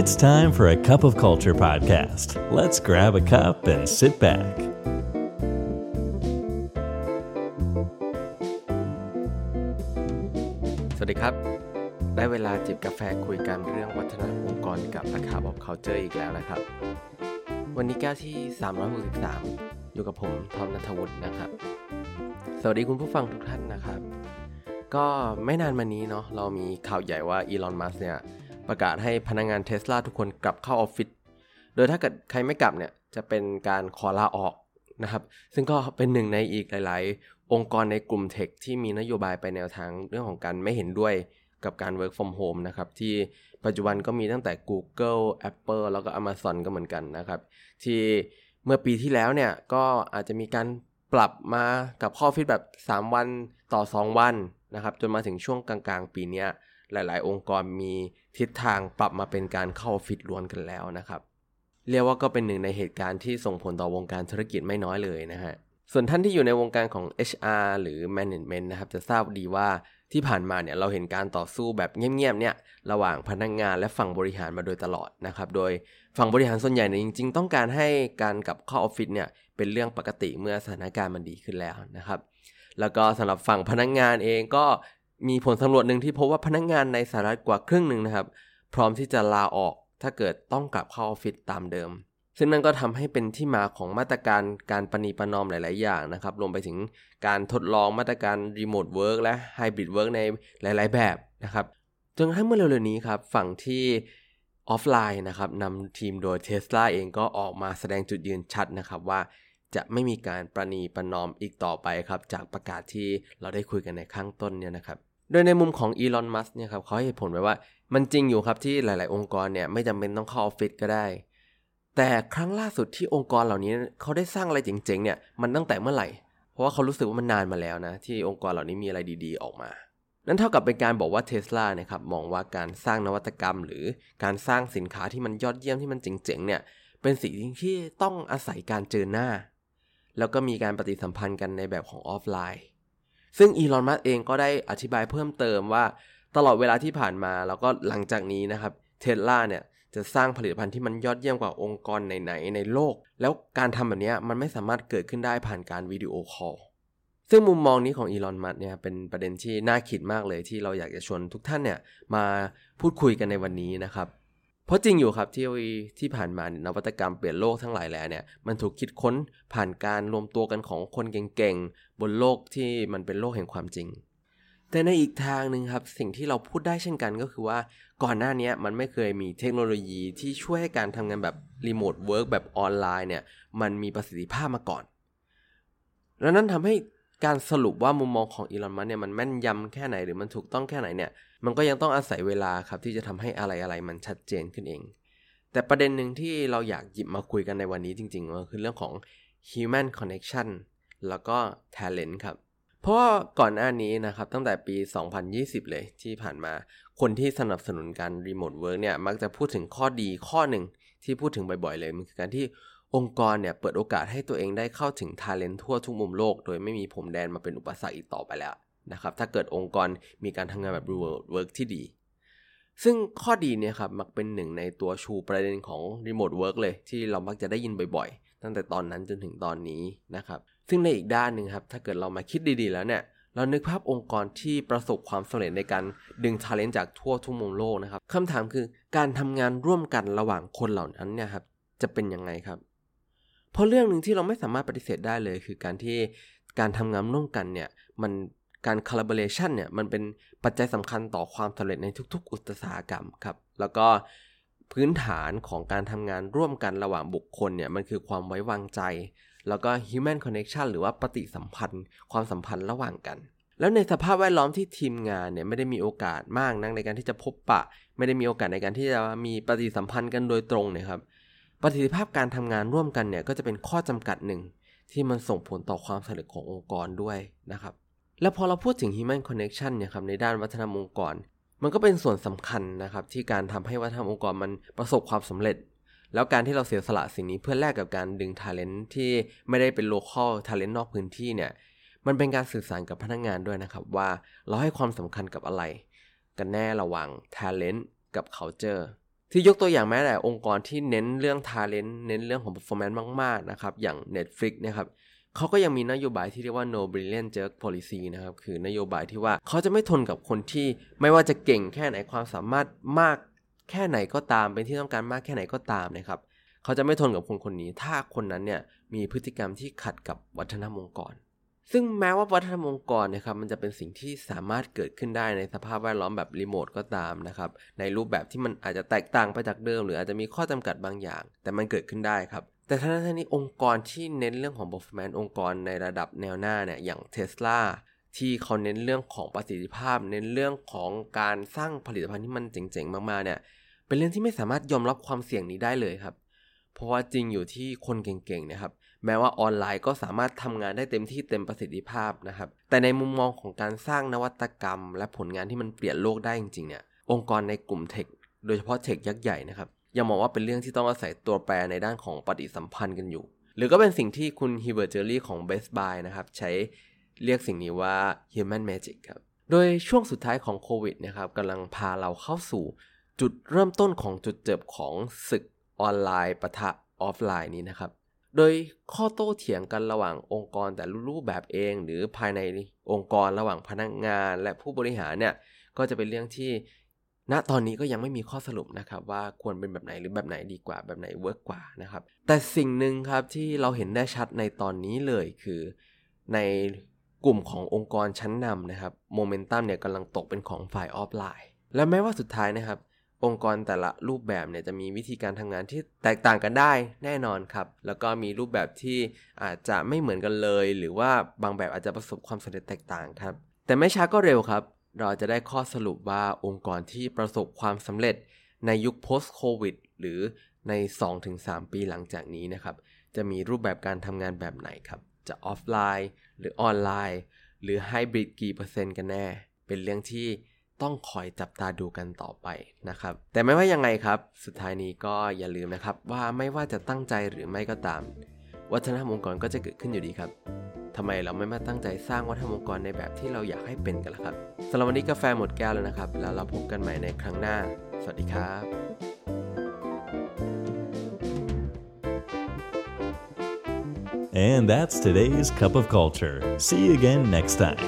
It's time for a cup of culture podcast. Let's grab a cup and sit back. สวัสดีครับ ได้เวลาจิบกาแฟคุยกันเรื่องวัฒนธรรมองค์กรกับราคาบอก culture อีกแล้วนะครับ วันนี้แก้วที่ 363 อยู่กับผมทอมนัทวุฒินะครับ สวัสดีคุณผู้ฟังทุกท่านนะครับ ก็ไม่นานมานี้เนาะเรามีข่าวใหญ่ว่าอีลอน มัสเนี่ย ประกาศให้พนักงงานเทสลาทุกคนกลับเข้าออฟฟิศ โดยถ้าเกิดใครไม่กลับเนี่ยจะเป็นการขอลาออกนะครับ ซึ่งก็เป็นหนึ่งในอีกหลาย ๆ องค์กรในกลุ่มเทคที่มีนโยบายไปแนวทางเรื่องของการไม่เห็นด้วยกับการ work from home นะครับ ที่ปัจจุบันก็มีตั้งแต่ Google Apple แล้วก็ Amazon ก็เหมือนกันนะครับ ที่เมื่อปีที่แล้วเนี่ยก็อาจจะมีการปรับมากับข้อฟิตแบบ 3 วันต่อ 2 วันนะครับ จนมาถึงช่วงกลาง ๆ ปีนี้ หลาย ๆ องค์กรมีทิศทางปรับมาเป็นการเข้าฟิตล้วนกันแล้วนะครับ เรียกว่าก็เป็นหนึ่งในเหตุการณ์ที่ส่งผลต่อวงการธุรกิจไม่น้อยเลยนะฮะส่วนท่านที่อยู่ในวงการของ HR หรือ Management นะครับ จะทราบดีว่าที่ผ่านมาเนี่ยเราเห็นการต่อสู้แบบเงียบๆเนี่ยระหว่างพนักงงานและฝั่งบริหารมาโดยตลอดนะครับ โดยฝั่งบริหารส่วนใหญ่เนี่ยจริง ๆ ต้องการให้การกลับเข้าออฟฟิศเนี่ยเป็นเรื่องปกติเมื่อสถานการณ์มันดีขึ้นแล้วนะครับ แล้วก็สำหรับฝั่งพนักงานเองก็ มีผลสำรวจหนึ่งที่พบว่าพนักงานในสหรัฐกว่าครึ่งหนึ่งนะครับ พร้อมที่จะลาออกถ้าเกิดต้องกลับเข้าออฟฟิศตามเดิม ซึ่งนั่นก็ทำให้เป็นที่มาของมาตรการการประนีประนอมหลาย ๆ อย่างนะครับ รวมไปถึงการทดลองมาตรการ remote work และ hybrid work ในหลาย ๆ แบบนะครับจนกระทั่งเมื่อเร็ว ๆ นี้ครับ ฝั่งที่ออฟไลน์นะครับนำทีมโดยเท s l a เองก็ออกมาแสดงจุดยืนชัดนะครับว่า จะไม่มีการประนีประนอมอีกต่อไปครับ จากประกาศที่เราได้คุยกันในข้างต้นเนี่ยนะครับโดยในมุมของอีลอนมัสเนี่ยครับเขาให้ผลไว้ว่ามันจริงอยู่ครับที่หลาย ๆ องค์กรเนี่ยไม่จำเป็นต้องเข้าออฟฟิศก็ได้ แต่ครั้งล่าสุดที่องค์กรเหล่านี้เขาได้สร้างอะไรเจ๋ง ๆ เนี่ยมันตั้งแต่เมื่อไหร่ เพราะว่าเขารู้สึกว่ามันนานมาแล้วนะ ที่องค์กรเหล่านี้มีอะไรดี ๆ ออกมา นั่นเท่ากับเป็นการบอกว่าเทสลาเนี่ยครับมองว่าการสร้างนวัตกรรม หรือการสร้างสินค้าที่มันยอดเยี่ยมที่มันเจ๋ง ๆ เนี่ยเป็นสิ่งที่ต้องอาศัยการเจอหน้า แล้วก็มีการปฏิสัมพันธ์กันในแบบของออฟไลน์ ซึ่งอีลอนมัสเองก็ได้อธิบายเพิ่มเติมว่าตลอดเวลาที่ผ่านมาแล้วก็หลังจากนี้นะครับเทสลาเนี่ยจะสร้างผลิตภัณฑ์ที่มันยอดเยี่ยมกว่าองค์กรไหนๆในโลก แล้วการทำแบบนี้มันไม่สามารถเกิดขึ้นได้ผ่านการวิดีโอคอลซึ่งมุมมองนี้ของอีลอนมัสเนี่ยเป็นประเด็นที่น่าคิดมากเลยที่เราอยากจะชวนทุกท่านเนี่ยมาพูดคุยกันในวันนี้นะครับ เพราะจริงอยู่ครับที่ที่ผ่านมานวัตกรรมเปลี่ยนโลกทั้งหลายแหล่เนี่ยมันถูกคิดค้นผ่านการรวมตัวกันของคนเก่งๆ บนโลกที่มันเป็นโลกแห่งความจริง แต่ในอีกทางหนึ่งครับสิ่งที่เราพูดได้เช่นกันก็คือว่าก่อนหน้านี้มันไม่เคยมีเทคโนโลยีที่ช่วยให้การทำงานแบบremote work แบบออนไลน์เนี่ยมันมีประสิทธิภาพมาก่อน แล้วนั้นทำให้ การสรุปว่ามุมมองของอีลอนมัสเนี่ยมันแม่นยำแค่ไหนหรือมันถูกต้องแค่ไหนเนี่ย มันก็ยังต้องอาศัยเวลาครับที่จะทำให้อะไรอะไรมันชัดเจนขึ้นเอง แต่ประเด็นหนึ่งที่เราอยากหยิบมาคุยกันในวันนี้จริงๆก็คือเรื่องของ human connection แล้วก็ talent ครับ เพราะว่าก่อนหน้านี้นะครับตั้งแต่ปี 2020 เลยที่ผ่านมา คนที่สนับสนุนการ remote work เนี่ยมักจะพูดถึงข้อดีข้อหนึ่งที่พูดถึงบ่อยๆเลยมันคือการที่ องค์กรเนี่ยเปิดโอกาสให้ตัวเองได้เข้าถึง talent ทั่วทุกมุมโลก โดยไม่มีผมแดนมาเป็นอุปสรรคอีกต่อไปแล้วนะครับถ้าเกิดองค์กรมีการทำงานแบบ remote work ที่ดี ซึ่งข้อดีเนี่ยครับมักเป็นหนึ่งในตัวชูประเด็นของ remote work เลย ที่เรามักจะได้ยินบ่อยๆ ตั้งแต่ตอนนั้นจนถึงตอนนี้นะครับซึ่งในอีกด้านหนึ่งครับถ้าเกิดเรามาคิดดีๆแล้วเนี่ยเรานึกภาพองค์กรที่ประสบความสำเร็จในการดึง talent จากทั่วทุกมุมโลกนะครับคำถามคือการทำงานร่วมกันระหว่างคนเหล่านั้นเนี่ยครับจะเป็นยังไงครับ เพราะเรื่องหนึ่งที่เราไม่สามารถปฏิเสธได้เลย คือการที่การทำงานร่วมกันเนี่ยมันการ collaboration เนี่ยมันเป็นปัจจัยสำคัญต่อความสำเร็จในทุก ๆ อุตสาหกรรมครับแล้วก็พื้นฐานของการทำงานร่วมกันระหว่างบุคคลเนี่ยมันคือความไว้วางใจ แล้วก็ human connection หรือว่าปฏิสัมพันธ์ ความสัมพันธ์ระหว่างกัน แล้วในสภาพแวดล้อมที่ทีมงานเนี่ยไม่ได้มีโอกาสมากนักในการที่จะพบปะ ไม่ได้มีโอกาสในการที่จะมีปฏิสัมพันธ์กันโดยตรงเนี่ยครับ ประสิทธิภาพการทำงานร่วมกันเนี่ยก็จะเป็นข้อจำกัดหนึ่งที่มันส่งผลต่อความสำเร็จขององค์กรด้วยนะครับ แล้วพอเราพูดถึง Human Connection เนี่ยครับในด้านวัฒนธรรมองค์กร มันก็เป็นส่วนสำคัญนะครับที่การทำให้วัฒนธรรมองค์กรมันประสบความสำเร็จ แล้วการที่เราเสียสละสิ่งนี้เพื่อแลกกับการดึง Talent ที่ไม่ได้เป็น local talent นอกพื้นที่เนี่ยมันเป็นการสื่อสารกับพนักงงานด้วยนะครับว่าเราให้ความสำคัญกับอะไร กันแน่ระหว่าง talent กับ culture ที่ยกตัวอย่างแม้แต่องค์กรที่เน้นเรื่อง talent เน้นเรื่องของ performance มาก ๆ นะครับ อย่าง Netflix นะครับเขาก็ยังมีนโยบายที่เรียกว่า no brilliant jerk policy นะครับ คือนโยบายที่ว่าเขาจะไม่ทนกับคนที่ไม่ว่าจะเก่งแค่ไหนความสามารถมากแค่ไหนก็ตามเป็นที่ต้องการมากแค่ไหนก็ตามนะครับ เขาจะไม่ทนกับคนคนนี้ ถ้าคนนั้นเนี่ยมีพฤติกรรมที่ขัดกับวัฒนธรรมองค์กร ซึ่งแม้ว่าวัฒนธรรมองค์กรนะครับมันจะเป็นสิ่งที่สามารถเกิดขึ้นได้ในสภาพแวดล้อมแบบรีโมทก็ตามนะครับในรูปแบบที่มันอาจจะแตกต่างไปจากเดิม หรืออาจจะมีข้อจำกัดบางอย่าง แต่มันเกิดขึ้นได้ครับแต่ทั้งนั้นนี้องค์กรที่เน้นเรื่องของ performance องค์กรในระดับแนวหน้าเนี่ยอย่าง Tesla ที่เขาเน้นเรื่องของประสิทธิภาพ เน้นเรื่องของการสร้างผลิตภัณฑ์ที่มันเจ๋งๆมากๆเนี่ยเป็นเรื่องที่ไม่สามารถยอมรับความเสี่ยงนี้ได้เลยครับ เพราะว่าจริงอยู่ที่คนเก่งๆนะครับ แม้ว่าออนไลน์ก็สามารถทำงานได้เต็มที่เต็มประสิทธิภาพนะครับ แต่ในมุมมองของการสร้างนวัตกรรม และผลงานที่มันเปลี่ยนโลกได้จริงๆเนี่ย องค์กรในกลุ่มเทคโดยเฉพาะเทคยักษ์ใหญ่นะครับ ยังมองว่าเป็นเรื่องที่ต้องอาศัยตัวแปรในด้านของปฏิสัมพันธ์กันอยู่ หรือก็เป็นสิ่งที่คุณ Hubert Joly ของ Best Buy นะครับใช้เรียกสิ่งนี้ว่า Human Magic ครับ โดยช่วงสุดท้ายของโควิดนะครับกำลังพาเราเข้าสู่ จุดเริ่มต้นของจุดเจ็บของศึกออนไลน์ปะทะออฟไลน์นี้นะครับ โดยข้อโต้เถียงกันระหว่างองค์กรแต่ละรูปแบบเอง หรือภายในองค์กรระหว่างพนักงานและผู้บริหารเนี่ยก็จะเป็นเรื่องที่ณตอนนี้ก็ยังไม่มีข้อสรุปนะครับว่าควรเป็นแบบไหนหรือแบบไหนดีกว่าแบบไหน work กว่านะครับแต่สิ่งหนึ่งครับที่เราเห็นได้ชัดในตอนนี้เลยคือในกลุ่มขององค์กรชั้นนำนะครับโมเมนตัมเนี่ยกำลังตกเป็นของฝ่ายออฟไลน์ และแม้ว่าสุดท้ายนะครับ องค์กรแต่ละรูปแบบเนี่ยจะมีวิธีการทำงานที่แตกต่างกันได้แน่นอนครับ แล้วก็มีรูปแบบที่อาจจะไม่เหมือนกันเลย หรือว่าบางแบบอาจจะประสบความสำเร็จแตกต่างครับ แต่ไม่ช้าก็เร็วครับ เราจะได้ข้อสรุปว่าองค์กรที่ประสบความสำเร็จในยุค post covid หรือใน 2-3 ปีหลังจากนี้นะครับ จะมีรูปแบบการทำงานแบบไหนครับ จะออฟไลน์ หรือออนไลน์ หรือไฮบริดกี่เปอร์เซ็นต์กันแน่ เป็นเรื่องที่ ต้องคอยจับตาดูกันต่อไปนะครับ แต่ไม่ว่ายังไงครับ สุดท้ายนี้ก็อย่าลืมนะครับว่าไม่ว่าจะตั้งใจหรือไม่ก็ตาม วัฒนธรรมองค์กรก็จะเกิดขึ้นอยู่ดีครับทำไมเราไม่มาตั้งใจสร้างวัฒนธรรมองค์กรในแบบที่เราอยากให้เป็นกันล่ะครับสำหรับวันนี้กาแฟหมดแก้วแล้วนะครับ แล้วเราพบกันใหม่ในครั้งหน้า สวัสดีครับ And that's today's Cup of Culture. See you again next time.